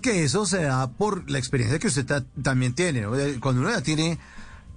Que eso se da por la experiencia que usted ta- también tiene. ¿no? Eh, Cuando uno ya tiene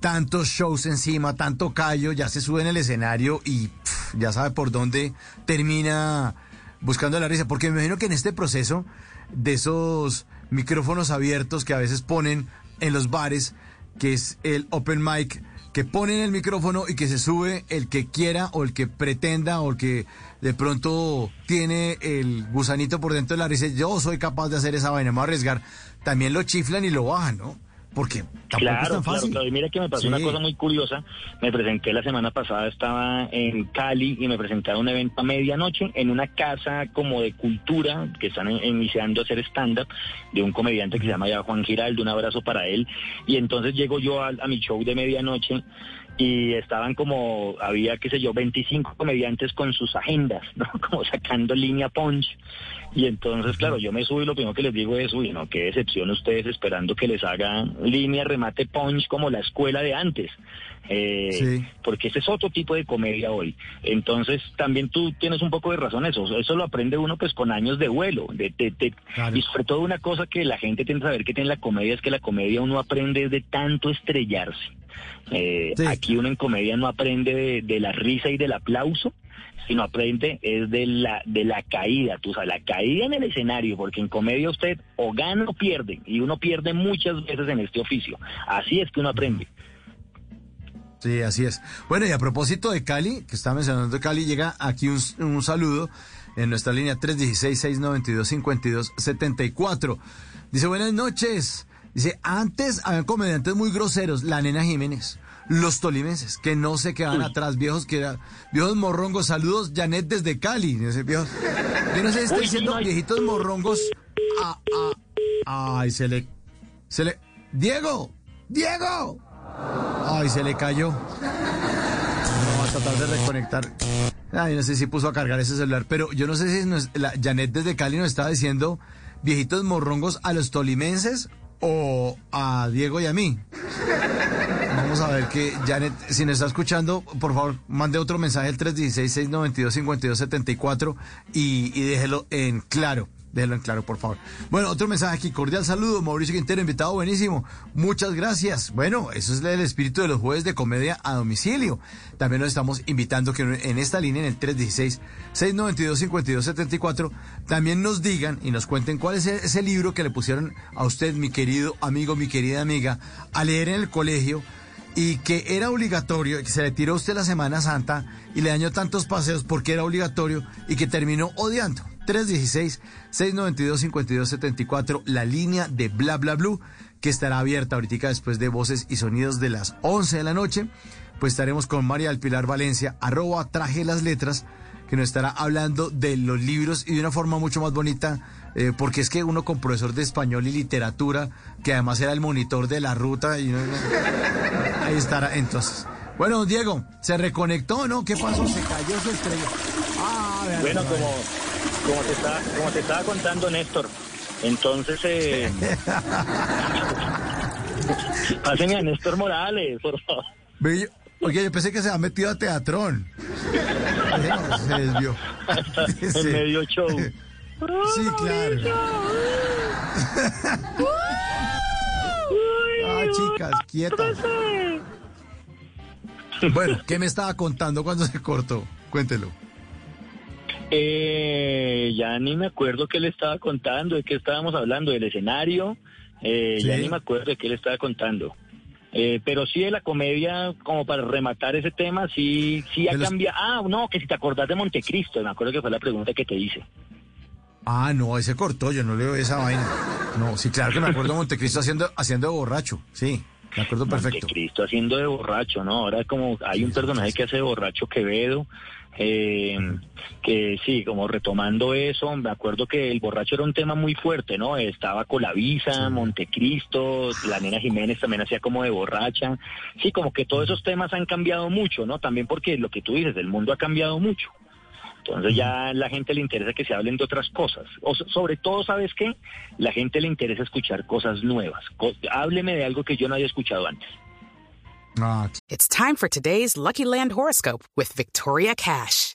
tantos shows encima, tanto callo, ya se sube en el escenario y ya sabe por dónde termina buscando la risa. Porque me imagino que en este proceso de esos micrófonos abiertos que a veces ponen en los bares, que es el open mic, que ponen el micrófono y que se sube el que quiera o el que pretenda o el que de pronto tiene el gusanito por dentro de la risa, yo soy capaz de hacer esa vaina, me voy a arriesgar, también lo chiflan y lo bajan, ¿no? Porque tampoco es Claro, tan claro, fácil. claro. Y mira que me pasó Sí. una cosa muy curiosa. Me presenté la semana pasada, estaba en Cali y me presenté a un evento a medianoche en una casa como de cultura que están in- iniciando a hacer stand-up de un comediante que se llama ya Juan Giraldo. Un abrazo para él. Y entonces llego yo a, a mi show de medianoche y estaban como, había, qué sé yo, 25 comediantes con sus agendas, ¿no? Como sacando línea punch. Y entonces, claro, yo me subo y lo primero que les digo es, uy, no, qué decepción ustedes esperando que les hagan línea, remate, punch como la escuela de antes. Eh, Sí. Porque ese es otro tipo de comedia hoy. Entonces, también tú tienes un poco de razón eso. Eso lo aprende uno pues con años de vuelo. De, de- de- Claro. Y sobre todo una cosa que la gente tiene que saber que tiene la comedia es que la comedia uno aprende de tanto estrellarse. Eh, Sí. Aquí uno en comedia no aprende de, de la risa y del aplauso, sino aprende es de la de la caída, tú sabes, la caída en el escenario, porque en comedia usted o gana o pierde, y uno pierde muchas veces en este oficio. Así es que uno aprende. Sí, así es. Bueno, y a propósito de Cali, que está mencionando Cali, llega aquí un, un saludo en nuestra línea 316-692-5274. Dice, buenas noches. Dice, antes habían comediantes muy groseros, la nena Jiménez, los tolimenses, que no se quedan atrás, viejos que era, viejos morrongos. Saludos, Janet desde Cali. Dice, viejos- yo no sé si estoy Uy, diciendo no viejitos morrongos. Ah, ah, ay, se le, se le, Diego, Diego. Ay, se le cayó. Vamos a tratar de reconectar. Ay, no sé si puso a cargar ese celular, pero yo no sé si nos- la Janet desde Cali nos estaba diciendo viejitos morrongos a los tolimenses o a Diego y a mí. Vamos a ver que Janet, si nos está escuchando, por favor, mande otro mensaje al 316-692-5274 y, y déjelo en claro. Déjelo en claro, por favor. Bueno, otro mensaje aquí. Cordial saludo, Mauricio Quintero, invitado buenísimo. Muchas gracias. Bueno, eso es el espíritu de los jueves de comedia a domicilio. También los estamos invitando que en esta línea, en el 316-692-5274, también nos digan y nos cuenten cuál es ese libro que le pusieron a usted, mi querido amigo, mi querida amiga, a leer en el colegio y que era obligatorio, que se le tiró a usted la Semana Santa y le dañó tantos paseos porque era obligatorio y que terminó odiando. 316-692-5274, la línea de Bla Bla Blue, que estará abierta ahorita después de voces y sonidos de las 11 de la noche. Pues estaremos con María del Pilar Valencia, arroba traje las letras, que nos estará hablando de los libros y de una forma mucho más bonita, eh, porque es que uno con profesor de español y literatura, que además era el monitor de la ruta, y ahí estará entonces. Bueno, don Diego, ¿se reconectó no? ¿Qué pasó? Se cayó su estrella. Ah, Bueno, como, como, te estaba, como te estaba contando Néstor, entonces eh, pásenme a Néstor Morales, por favor. Oye, yo pensé que se había metido a teatrón. Se desvió. en Sí. medio show. Sí, claro. Ah, chicas, quietas. Bueno, ¿qué me estaba contando cuando se cortó? Cuéntelo. Eh, ya ni me acuerdo qué le estaba contando, de qué estábamos hablando, del escenario, eh, ya ni me acuerdo de qué le estaba contando. Eh, pero sí de la comedia, como para rematar ese tema, sí, sí ha cambiado. Ah, no, que si te acordás de Montecristo, me acuerdo que fue la pregunta que te hice. Ah, no, ese cortó, yo no leo esa vaina. No, sí, claro que me acuerdo de Montecristo haciendo, haciendo borracho, sí. De acuerdo, perfecto. Cristo haciendo de borracho, ¿no? Ahora como hay un personaje que hace de borracho Quevedo, eh, que sí, como retomando eso, me acuerdo que el borracho era un tema muy fuerte, ¿no? Estaba Colavisa, Montecristo, la nena Jiménez también hacía como de borracha. Sí, como que todos esos temas han cambiado mucho, ¿no? También porque lo que tú dices, el mundo ha cambiado mucho. Entonces ya a la gente le interesa que se hablen de otras cosas. O sobre todo, ¿sabes qué? La gente le interesa escuchar cosas nuevas. hábleme de algo que yo no había escuchado antes. Ah, it's time for today's Lucky Land horoscope with Victoria Cash.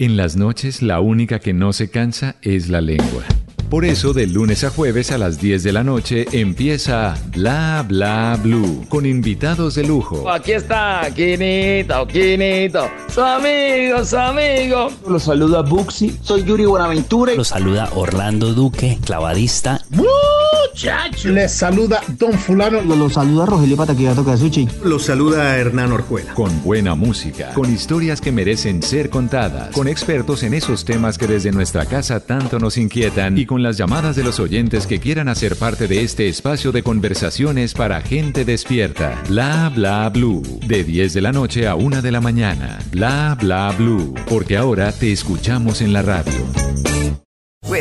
En las noches, la única que no se cansa es la lengua. Por eso, de lunes a jueves a las 10 de la noche empieza Bla Bla Blue con invitados de lujo. Aquí está, Quinito, Quinito, su amigo, su amigo. Los saluda Buxi, soy Yuri Buenaventura. Los saluda Orlando Duque, clavadista. Muchacho. Les saluda Don Fulano. Los saluda Rogelio Pataquigato Casuchi. Los saluda Hernán Orjuela. Con buena música, con historias que merecen ser contadas, con expertos en esos temas que desde nuestra casa tanto nos inquietan y con las llamadas de los oyentes que quieran hacer parte de este espacio de conversaciones para gente despierta. Bla bla blue. De 10 de la noche a 1 de la mañana. Bla bla blue. Porque ahora te escuchamos en la radio.